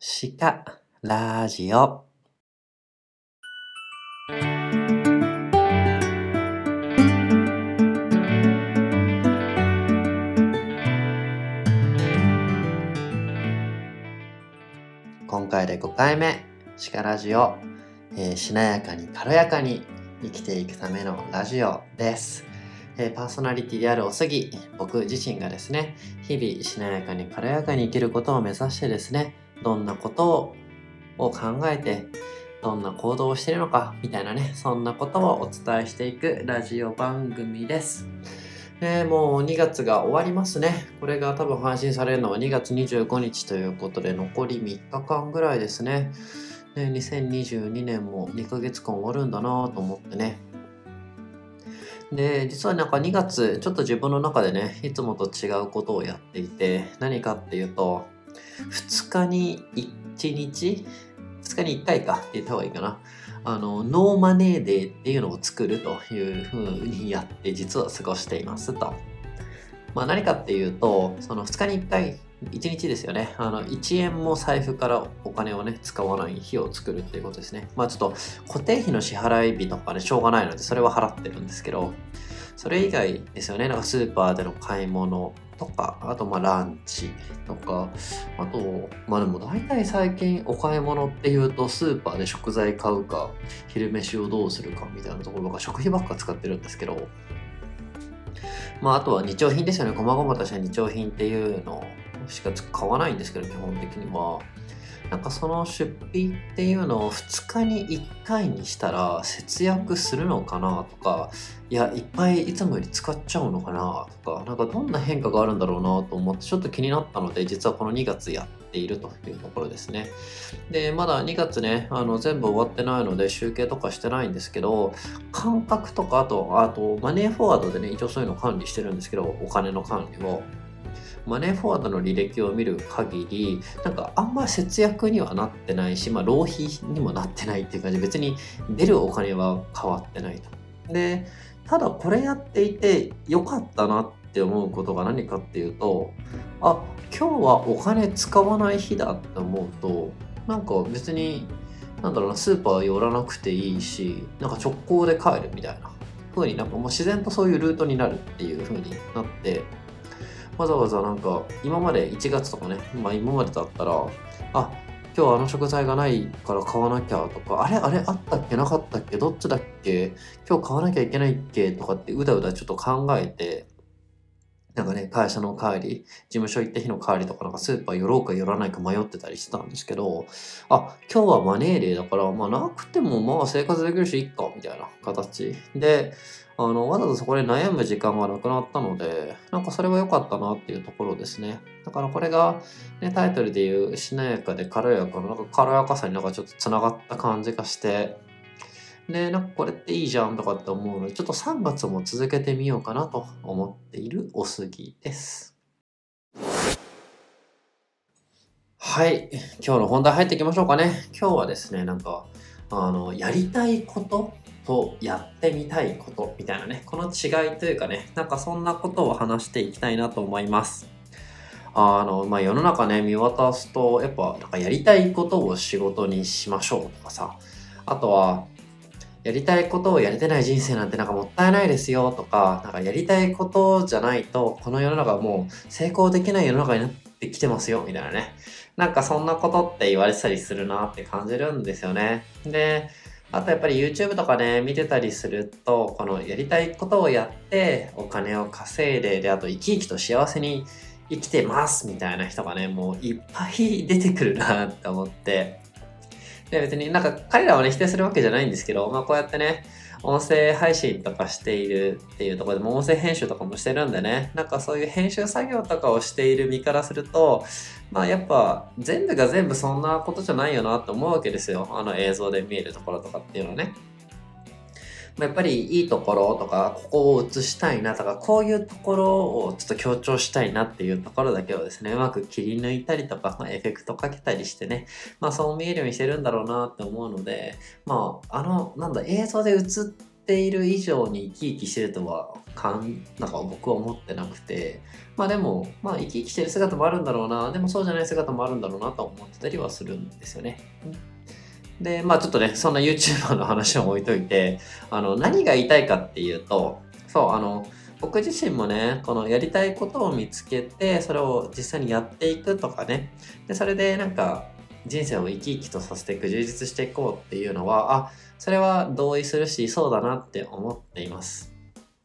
シカラジオ。今回で5回目シカラジオ、えーしなやかに軽やかに生きていくためのラジオです、えパーソナリティであるおすぎ僕自身がですね日々しなやかに軽やかに生きることを目指してですねどんなことを考えてどんな行動をしているのかみたいなねそんなことをお伝えしていくラジオ番組ですね、もう2月が終わりますね。これが多分配信されるのは2月25日ということで残り3日間ぐらいですね。ね2022年も2ヶ月間終わるんだなと思ってね。で、実はなんか2月、ちょっと自分の中でね、いつもと違うことをやっていて、何かっていうと、2日に1日 ?2 日に1回かって言った方がいいかな。あの、 no money day っていうのを作るというふうにやって、実は過ごしていますと。まあ何かっていうと、その2日に1回、1日ですよね。あの、1円も財布からお金をね、使わない日を作るっていうことですね。まあちょっと固定費の支払い日とかね、しょうがないので、それは払ってるんですけど、それ以外ですよね。なんかスーパーでの買い物とか、あとまあランチとか、あと、まあでも大体最近お買い物っていうとスーパーで食材買うか、昼飯をどうするかみたいなところが食費ばっか使ってるんですけど、まああとは日用品ですよね。細々とした日用品っていうのしか買わないんですけど、基本的には。なんかその出費っていうのを2日に1回にしたら節約するのかなとかいやいっぱいいつもより使っちゃうのかなとかなんかどんな変化があるんだろうなと思ってちょっと気になったので実はこの2月やっているというところですね。でまだ2月ねあの全部終わってないので集計とかしてないんですけど感覚とかあとあとマネーフォワードでね一応そういうの管理してるんですけどお金の管理を。マネーフォワードの履歴を見る限りなんかあんま節約にはなってないし、まあ、浪費にもなってないっていう感じで別に出るお金は変わってないと。でただこれやっていて良かったなって思うことが何かっていうとあ今日はお金使わない日だって思うとなんか別になんだろうなスーパー寄らなくていいしなんか直行で帰るみたいな風になんかもう自然とそういうルートになるっていう風になってわざわざなんか今まで1月とかね、まあ今までだったら、あ、今日あの食材がないから買わなきゃとか、あれあれあったっけなかったっけどっちだっけ今日買わなきゃいけないっけとかってうだうだちょっと考えて、なんかね、会社の帰り、事務所行った日の帰りとかなんかスーパー寄ろうか寄らないか迷ってたりしてたんですけど、あ、今日はマネーデーだから、まあなくてもまあ生活できるしいっか、みたいな形で、あの、わざわざそこで悩む時間がなくなったので、なんかそれは良かったなっていうところですね。だからこれが、ね、タイトルで言う、しなやかで軽やかの、なんか軽やかさになんかちょっとつながった感じがして、で、なんかこれっていいじゃんとかって思うので、ちょっと3月も続けてみようかなと思っているおすぎです。はい。今日の本題入っていきましょうかね。今日はですね、なんか、あの、やりたいこととやってみたいことみたいなね、この違いというかね、なんかそんなことを話していきたいなと思います。あの、まあ、世の中ね、見渡すと、やっぱ、なんかやりたいことを仕事にしましょうとかさ、あとは、やりたいことをやれてない人生なんてなんかもったいないですよとか、なんかやりたいことじゃないと、この世の中もう成功できない世の中になってきてますよ、みたいなね。なんかそんなことって言われてたりするなって感じるんですよね。で、あとやっぱり YouTube とかね、見てたりすると、このやりたいことをやって、お金を稼いで、で、あと生き生きと幸せに生きてますみたいな人がね、もういっぱい出てくるなって思って。や、別になんか彼らをね、否定するわけじゃないんですけど、まあこうやってね、音声配信とかしているっていうところでも音声編集とかもしてるんでね、なんかそういう編集作業とかをしている身からすると、まあやっぱ全部が全部そんなことじゃないよなって思うわけですよ。あの映像で見えるところとかっていうのはね。やっぱりいいところとか、ここを映したいなとか、こういうところをちょっと強調したいなっていうところだけをですね、うまく切り抜いたりとか、まあ、エフェクトかけたりしてね、まあそう見えるようにしてるんだろうなって思うので、まああの、なんだ、映像で映っっている以上に生き生きしてるとはかんなんか僕は思ってなくてまあでもまあ生き生きしてる姿もあるんだろうなでもそうじゃない姿もあるんだろうなと思ってたりはするんですよね。でまあちょっとねそんな YouTuber の話を置いといてあの何が言いたいかっていうとそうあの僕自身もねこのやりたいことを見つけてそれを実際にやっていくとかね。でそれでなんか人生を生き生きとさせていく充実していこうっていうのはあそれは同意するしそうだなって思っています。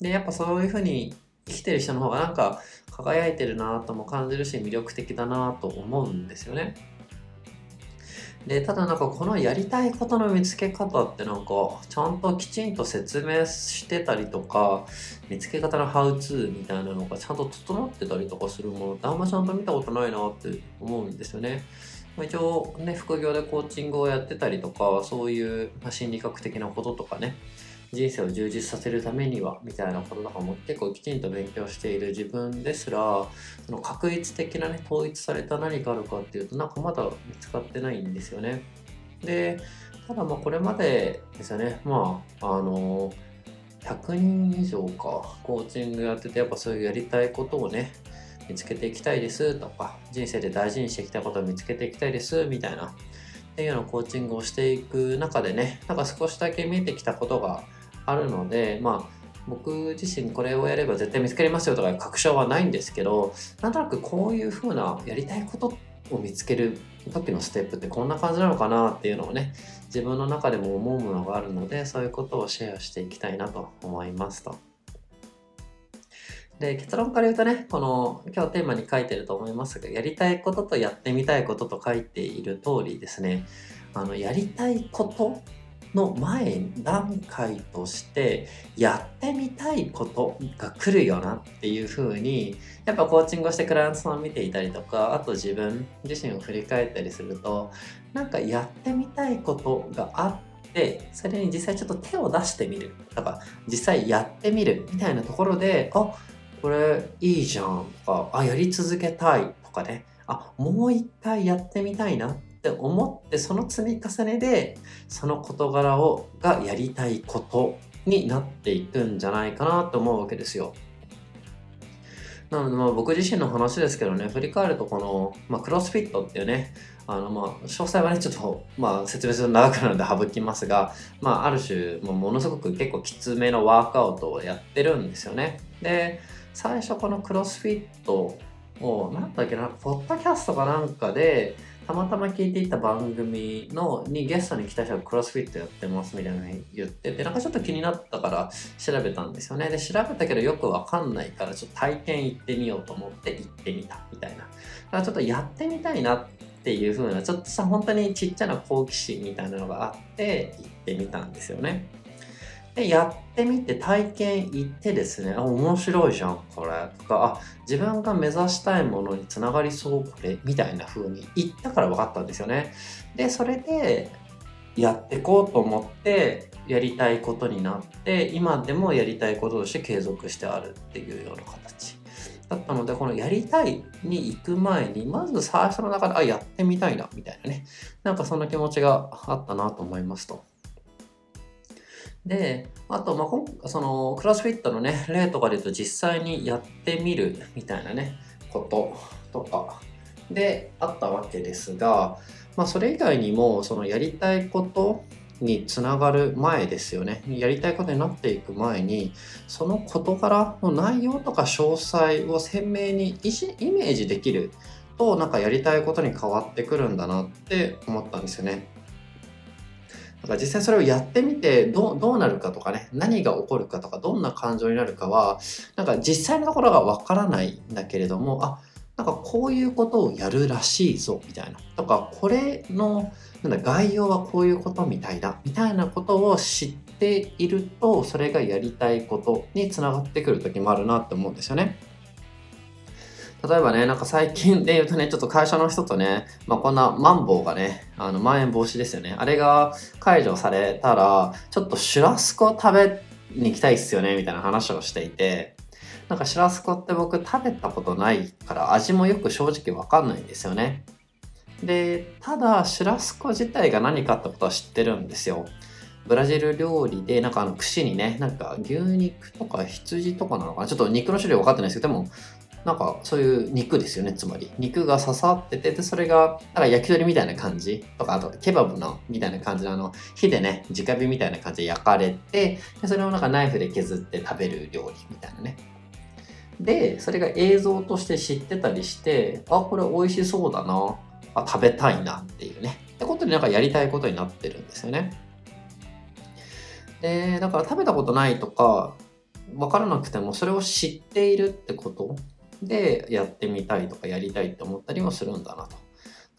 でやっぱそういうふうに生きてる人の方がなんか輝いてるなとも感じるし魅力的だなと思うんですよね。でただなんかこのやりたいことの見つけ方ってなんかちゃんときちんと説明してたりとか見つけ方のハウツーみたいなのがちゃんと整ってたりとかするものってあんまちゃんと見たことないなって思うんですよね。一応ね副業でコーチングをやってたりとかそういう心理学的なこととかね人生を充実させるためにはみたいなこととかも結構きちんと勉強している自分ですらその確率的なね統一された何かあるかっていうとなんかまだ見つかってないんですよね。でただまあこれまでですよねまああの100人以上かコーチングやっててやっぱそういうやりたいことをね見つけていきたいですとか人生で大事にしてきたことを見つけていきたいですみたいなっていうようなコーチングをしていく中でねなんか少しだけ見えてきたことがあるのでまあ僕自身これをやれば絶対見つかりますよとか確証はないんですけどなんとなくこういう風なやりたいことを見つける時のステップってこんな感じなのかなっていうのをね自分の中でも思うものがあるのでそういうことをシェアしていきたいなと思いますと。で結論から言うとねこの今日テーマに書いてると思いますがやりたいこととやってみたいことと書いている通りですねあのやりたいことの前段階としてやってみたいことが来るよなっていう風にやっぱコーチングをしてクライアントさんを見ていたりとかあと自分自身を振り返ったりするとなんかやってみたいことがあってそれに実際ちょっと手を出してみるとか実際やってみるみたいなところであこれいいじゃんとかあやり続けたいとかね。あもう一回やってみたいなって思ってその積み重ねでその事柄をがやりたいことになっていくんじゃないかなと思うわけですよ。なのでまあ僕自身の話ですけどね振り返るとこの、まあ、クロスフィットっていうねあのまあ詳細はねちょっとまあ説明すると長くなるので省きますが、まあ、ある種もものすごく結構きつめのワークアウトをやってるんですよね。で最初このクロスフィットをなんだっけなポッドキャストかなんかでたまたま聞いていた番組のにゲストに来た人がクロスフィットやってますみたいなに言っててなんかちょっと気になったから調べたんですよね。で調べたけどよくわかんないからちょっと体験行ってみようと思って行ってみたみたいな。だからちょっとやってみたいなっていう風なちょっとさ本当にちっちゃな好奇心みたいなのがあって行ってみたんですよね。で、やってみて体験行ってですね、あ、面白いじゃん、これ。とか、あ、自分が目指したいものにつながりそう、これ。みたいな風に言ったから分かったんですよね。で、それで、やってこうと思って、やりたいことになって、今でもやりたいこととして継続してあるっていうような形。だったので、このやりたいに行く前に、まず最初の中で、あ、やってみたいな、みたいなね。なんかそんな気持ちがあったなと思いますと。で、あと、まあ、その、クロスフィットのね、例とかで言うと実際にやってみるみたいなね、こととかであったわけですが、まあ、それ以外にも、そのやりたいことにつながる前ですよね。やりたいことになっていく前に、その事柄の内容とか詳細を鮮明にイメージできると、なんかやりたいことに変わってくるんだなって思ったんですよね。だから実際それをやってみてどうなるかとかね何が起こるかとかどんな感情になるかはなんか実際のところがわからないんだけれどもあなんかこういうことをやるらしいぞみたいなとかこれのなんだ概要はこういうことみたいだみたいなことを知っているとそれがやりたいことにつながってくる時もあるなって思うんですよね。例えばね、なんか最近で言うとね、ちょっと会社の人とね、まあ、こんなマンボウがね、あの、まん延防止ですよね。あれが解除されたら、ちょっとシュラスコ食べに行きたいっすよね、みたいな話をしていて、なんかシュラスコって僕食べたことないから味もよく正直わかんないんですよね。で、ただシュラスコ自体が何かってことは知ってるんですよ。ブラジル料理で、なんかあの串にね、なんか牛肉とか羊とかなのかな？ちょっと肉の種類分かってないですけど、でも、なんかそういう肉ですよね、つまり。肉が刺さってて、で、それが、なんか焼き鳥みたいな感じとか、あとケバブのみたいな感じのあの、火でね、直火みたいな感じで焼かれて、でそれをなんかナイフで削って食べる料理みたいなね。で、それが映像として知ってたりして、あ、これ美味しそうだな。あ、食べたいなっていうね。ってことでなんかやりたいことになってるんですよね。で、だから食べたことないとか、わからなくてもそれを知っているってことでやってみたいとかやりたいって思ったりもするんだなと。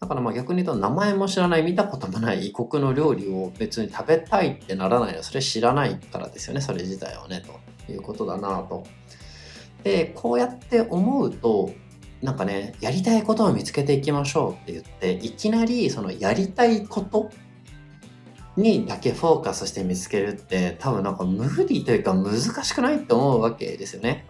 だからまあ逆に言うと名前も知らない見たこともない異国の料理を別に食べたいってならないのはそれ知らないからですよねそれ自体はねということだなと。でこうやって思うとなんかねやりたいことを見つけていきましょうって言っていきなりそのやりたいことにだけフォーカスして見つけるって多分なんか無理というか難しくないって思うわけですよね。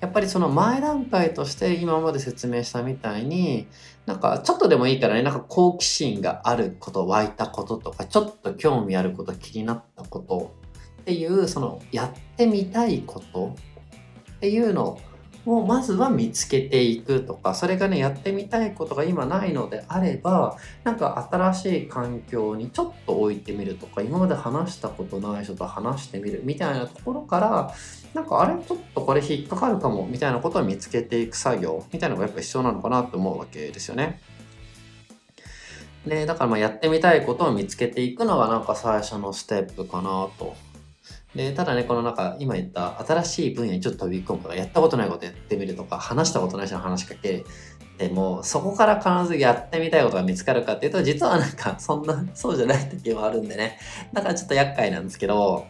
やっぱりその前段階として今まで説明したみたいになんかちょっとでもいいからねなんか好奇心があること湧いたこととかちょっと興味あること気になったことっていうそのやってみたいことっていうのをまずは見つけていくとかそれがねやってみたいことが今ないのであればなんか新しい環境にちょっと置いてみるとか今まで話したことない人と話してみるみたいなところからなんかあれちょっとこれ引っかかるかもみたいなことを見つけていく作業みたいなのがやっぱ必要なのかなと思うわけですよね。でだからまあやってみたいことを見つけていくのがなんか最初のステップかなとで、ただね、このなんか今言った新しい分野にちょっと飛び込むとか、やったことないことやってみるとか、話したことない人の話しかけても、そこから必ずやってみたいことが見つかるかっていうと、実はなんかそんな、そうじゃない時もあるんでね。だからちょっと厄介なんですけど、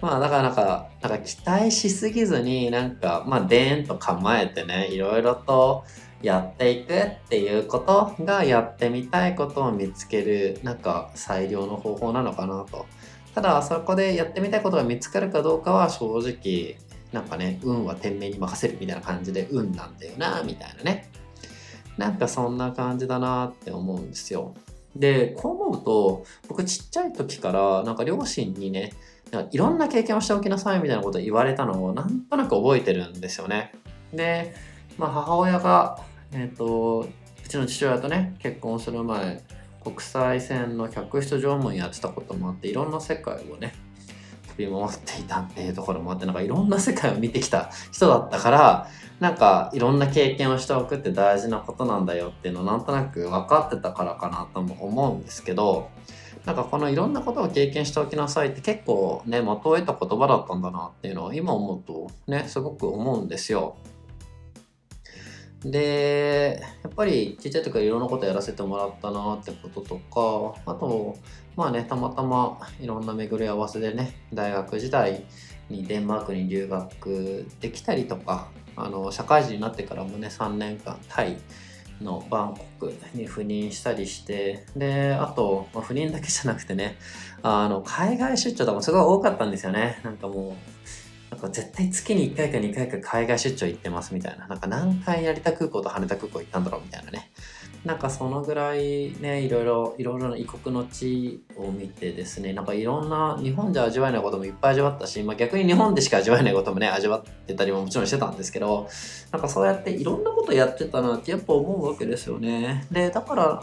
まあだからなんか、なんか期待しすぎずになんか、まあでーんと構えてね、いろいろとやっていくっていうことがやってみたいことを見つける、なんか最良の方法なのかなと。ただそこでやってみたいことが見つかるかどうかは正直なんかね運は天命に任せるみたいな感じで運なんだよなみたいなねなんかそんな感じだなって思うんですよでこう思うと僕ちっちゃい時からなんか両親にねいろんな経験をしておきなさいみたいなことを言われたのをなんとなく覚えてるんですよね。で、まあ、母親がえっ、ー、とうちの父親とね結婚する前国際線の客室乗務員やってたこともあっていろんな世界をね飛び回っていたっていうところもあってなんかいろんな世界を見てきた人だったからなんかいろんな経験をしておくって大事なことなんだよっていうのをなんとなく分かってたからかなとも思うんですけどなんかこのいろんなことを経験しておきなさいって結構ね的を得た言葉だったんだなっていうのは今思うとねすごく思うんですよ。で、やっぱりちっちゃい時からいろんなことやらせてもらったなってこととか、あと、まあね、たまたまいろんな巡り合わせでね、大学時代にデンマークに留学できたりとか、あの、社会人になってからもね、3年間タイのバンコクに赴任したりして、で、あと、まあ、赴任だけじゃなくてね、あの、海外出張とかもすごい多かったんですよね。なんかもう、なんか絶対月に1回か2回か海外出張行ってますみたいな。なんか何回成田空港と羽田空港行ったんだろうみたいなね。なんかそのぐらいね、いろいろ、いろいろな異国の地を見てですね、なんかいろんな日本じゃ味わえないこともいっぱい味わったし、まあ逆に日本でしか味わえないこともね、味わってたりももちろんしてたんですけど、なんかそうやっていろんなことやってたなってやっぱ思うわけですよね。で、だから、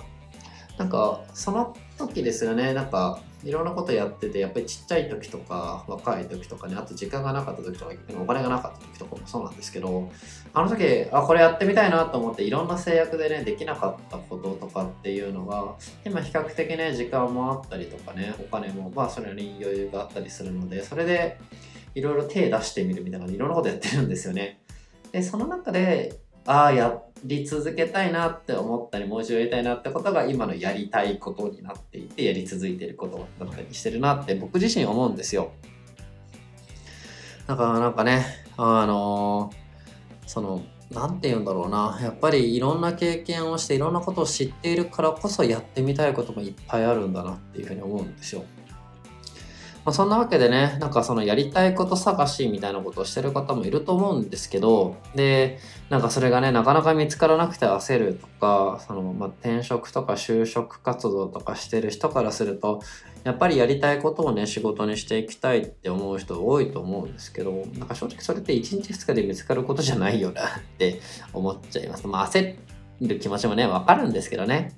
なんかその時ですよね、なんかいろんなことやっててやっぱりちっちゃい時とか若い時とかねあと時間がなかった時とかお金がなかった時とかもそうなんですけどあの時あこれやってみたいなと思っていろんな制約でねできなかったこととかっていうのが今比較的ね時間もあったりとかねお金もまあそれなりに余裕があったりするのでそれでいろいろ手出してみるみたいないろんなことやってるんですよね。でその中でああやり続けたいなって思ったり、もう一度やりたいなってことが今のやりたいことになっていて、やり続いていることだったりしてるなって僕自身思うんですよ。だからなんかね、あのー、その、なんて言うんだろうな。やっぱりいろんな経験をしていろんなことを知っているからこそやってみたいこともいっぱいあるんだなっていうふうに思うんですよ。まあ、そんなわけでね、なんかそのやりたいこと探しみたいなことをしてる方もいると思うんですけど、で、なんかそれがね、なかなか見つからなくて焦るとか、その、まあ、転職とか就職活動とかしてる人からすると、やっぱりやりたいことをね、仕事にしていきたいって思う人多いと思うんですけど、なんか正直それって1日2日で見つかることじゃないよなって思っちゃいます。まあ焦る気持ちもね、わかるんですけどね。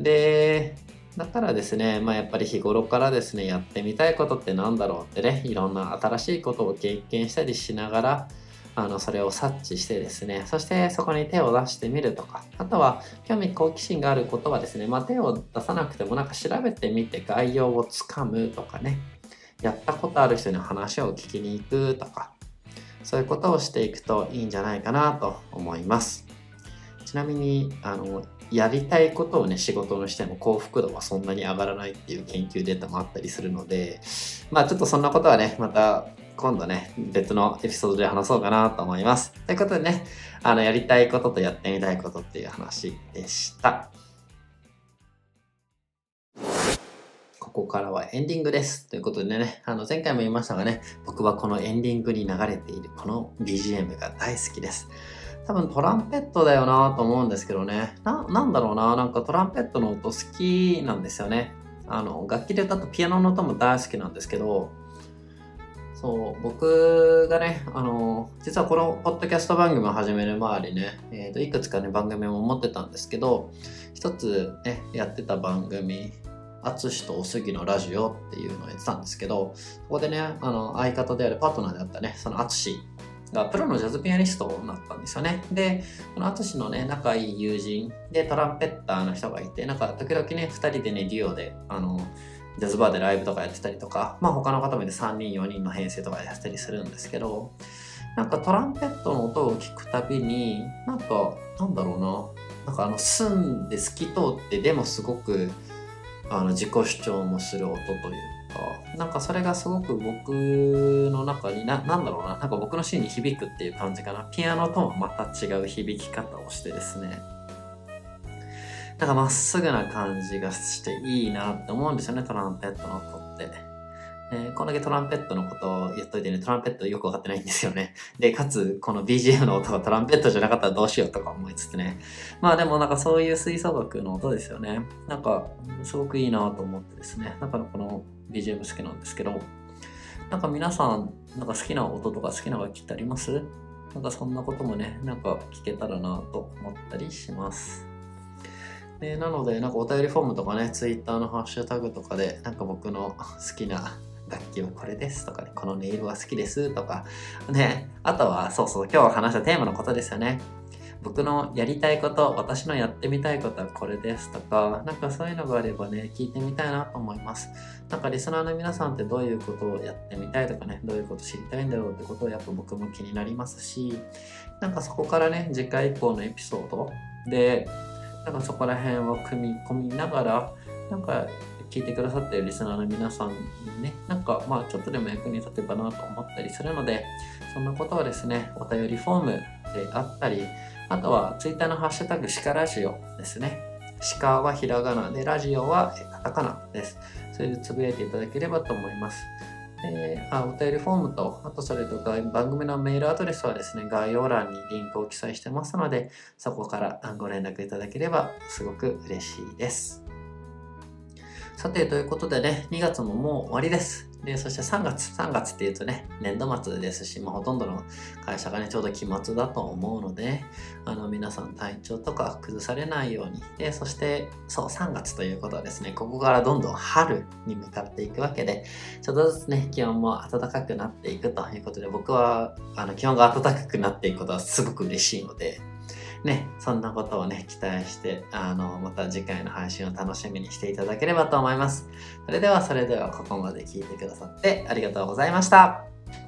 で、だからですね、まあ、やっぱり日頃からですね、やってみたいことって何だろうってね、いろんな新しいことを経験したりしながら、あのそれを察知してですね、そしてそこに手を出してみるとか、あとは興味好奇心があることはですね、まあ、手を出さなくてもなんか調べてみて概要をつかむとかね、やったことある人に話を聞きに行くとか、そういうことをしていくといいんじゃないかなと思います。ちなみに、あの、やりたいことをね、仕事にしても幸福度はそんなに上がらないっていう研究データもあったりするので、まあちょっとそんなことはね、また今度ね、別のエピソードで話そうかなと思います。ということでね、あの、やりたいこととやってみたいことっていう話でした。ここからはエンディングです。ということでね、あの前回も言いましたがね、僕はこのエンディングに流れているこの BGM が大好きです。多分トランペットだよなと思うんですけどねな。なんだろうな、なんかトランペットの音好きなんですよね。あの、楽器で歌うとピアノの音も大好きなんですけど、そう、僕がね、あの、実はこのポッドキャスト番組を始める前にね、えー、といくつかね、番組も持ってたんですけど、一つね、やってた番組、淳とおすぎのラジオっていうのをやってたんですけど、そこでね、あの、相方であるパートナーであったね、その淳がプロのジャズピアニストになったんですよね。で、この淳のね、仲いい友人でトランペッターの人がいて、なんか時々ね、2人でね、デュオで、あの、ジャズバーでライブとかやってたりとか、まあ他の方もで3人、4人の編成とかやったりするんですけど、なんかトランペットの音を聞くたびに、なんか、なんだろうな、なんかあの、澄んで透き通って、でもすごく、あの、自己主張もする音というか、なんかそれがすごく僕の中にな、なんだろうな、なんか僕のシーンに響くっていう感じかな。ピアノともまた違う響き方をしてですね。なんかまっすぐな感じがしていいなって思うんですよね、トランペットの音って。えー、こんだけトランペットのことを言っといてね、トランペットよくわかってないんですよね。で、かつ、この BGM の音がトランペットじゃなかったらどうしようとか思いつつね。まあでもなんかそういう吹奏楽の音ですよね。なんか、すごくいいなと思ってですね。だからこの BGM 好きなんですけど、なんか皆さん、なんか好きな音とか好きな楽器ってあります？なんかそんなこともね、なんか聞けたらなと思ったりします。でなので、なんかお便りフォームとかね、Twitter のハッシュタグとかで、なんか僕の好きな楽器はこれですとかね、この音色が好きですとか、ね、あとは、そうそう、今日話したテーマのことですよね。僕のやりたいこと、私のやってみたいことはこれですとか、なんかそういうのがあればね、聞いてみたいなと思います。なんかリスナーの皆さんってどういうことをやってみたいとかね、どういうこと知りたいんだろうってことをやっぱ僕も気になりますし、なんかそこからね、次回以降のエピソードで、なんかそこら辺を組み込みながら、なんか聞いてくださってるリスナーの皆さんにね、なんかまあちょっとでも役に立てばなと思ったりするので、そんなことはですね、お便りフォームであったり、あとは Twitter のハッシュタグシカラジオですね。鹿はひらがなで、ラジオはカタカナです。それでつぶやいていただければと思います。えー、あお便りフォームと、あとそれとか番組のメールアドレスはですね、概要欄にリンクを記載してますので、そこからご連絡いただければすごく嬉しいです。さて、ということでね、2月ももう終わりです。で、そして3月、3月っていうとね、年度末ですし、まあ、ほとんどの会社がね、ちょうど期末だと思うので、あの、皆さん体調とか崩されないように。で、そして、そう、3月ということはですね、ここからどんどん春に向かっていくわけで、ちょっとずつね、気温も暖かくなっていくということで、僕は、あの、気温が暖かくなっていくことはすごく嬉しいので、ね、そんなことをね、期待して、あの、また次回の配信を楽しみにしていただければと思います。それでは、それではここまで聞いてくださってありがとうございました。